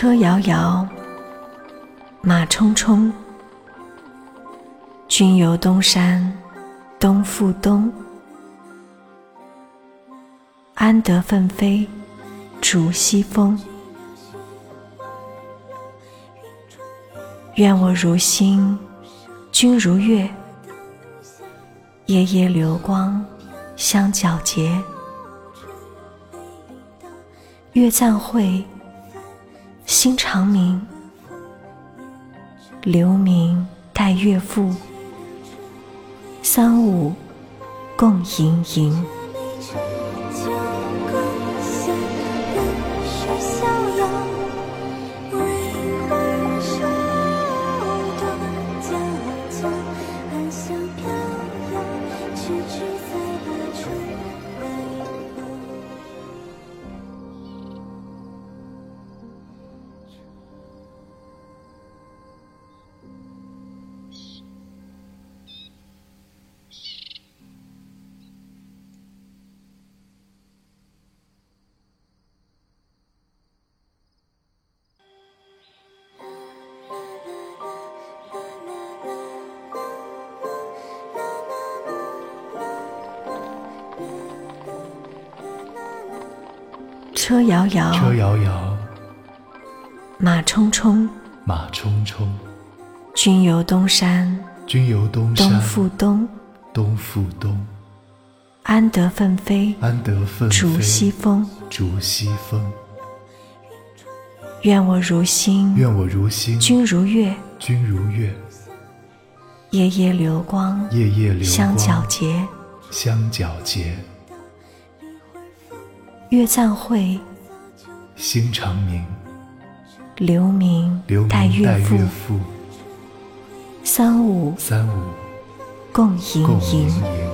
车遥遥，马匆匆。君游东山，东复东。安得奋飞逐西风？愿我如星，君如月，夜夜流光相皎洁。月暂会，星长明。留名待月复，三五共盈盈。车遥遥，车遥遥，马冲冲，马冲冲。君游东山，君游东山，东复东，东复东。安得奋飞，安得奋飞。逐西风，逐西风。愿我如星，愿我如星，君如月，君如月。夜夜流光，夜夜流光。相光皎洁。相皎洁。月暂会，星长明。留名待月复复。三五共。盈盈。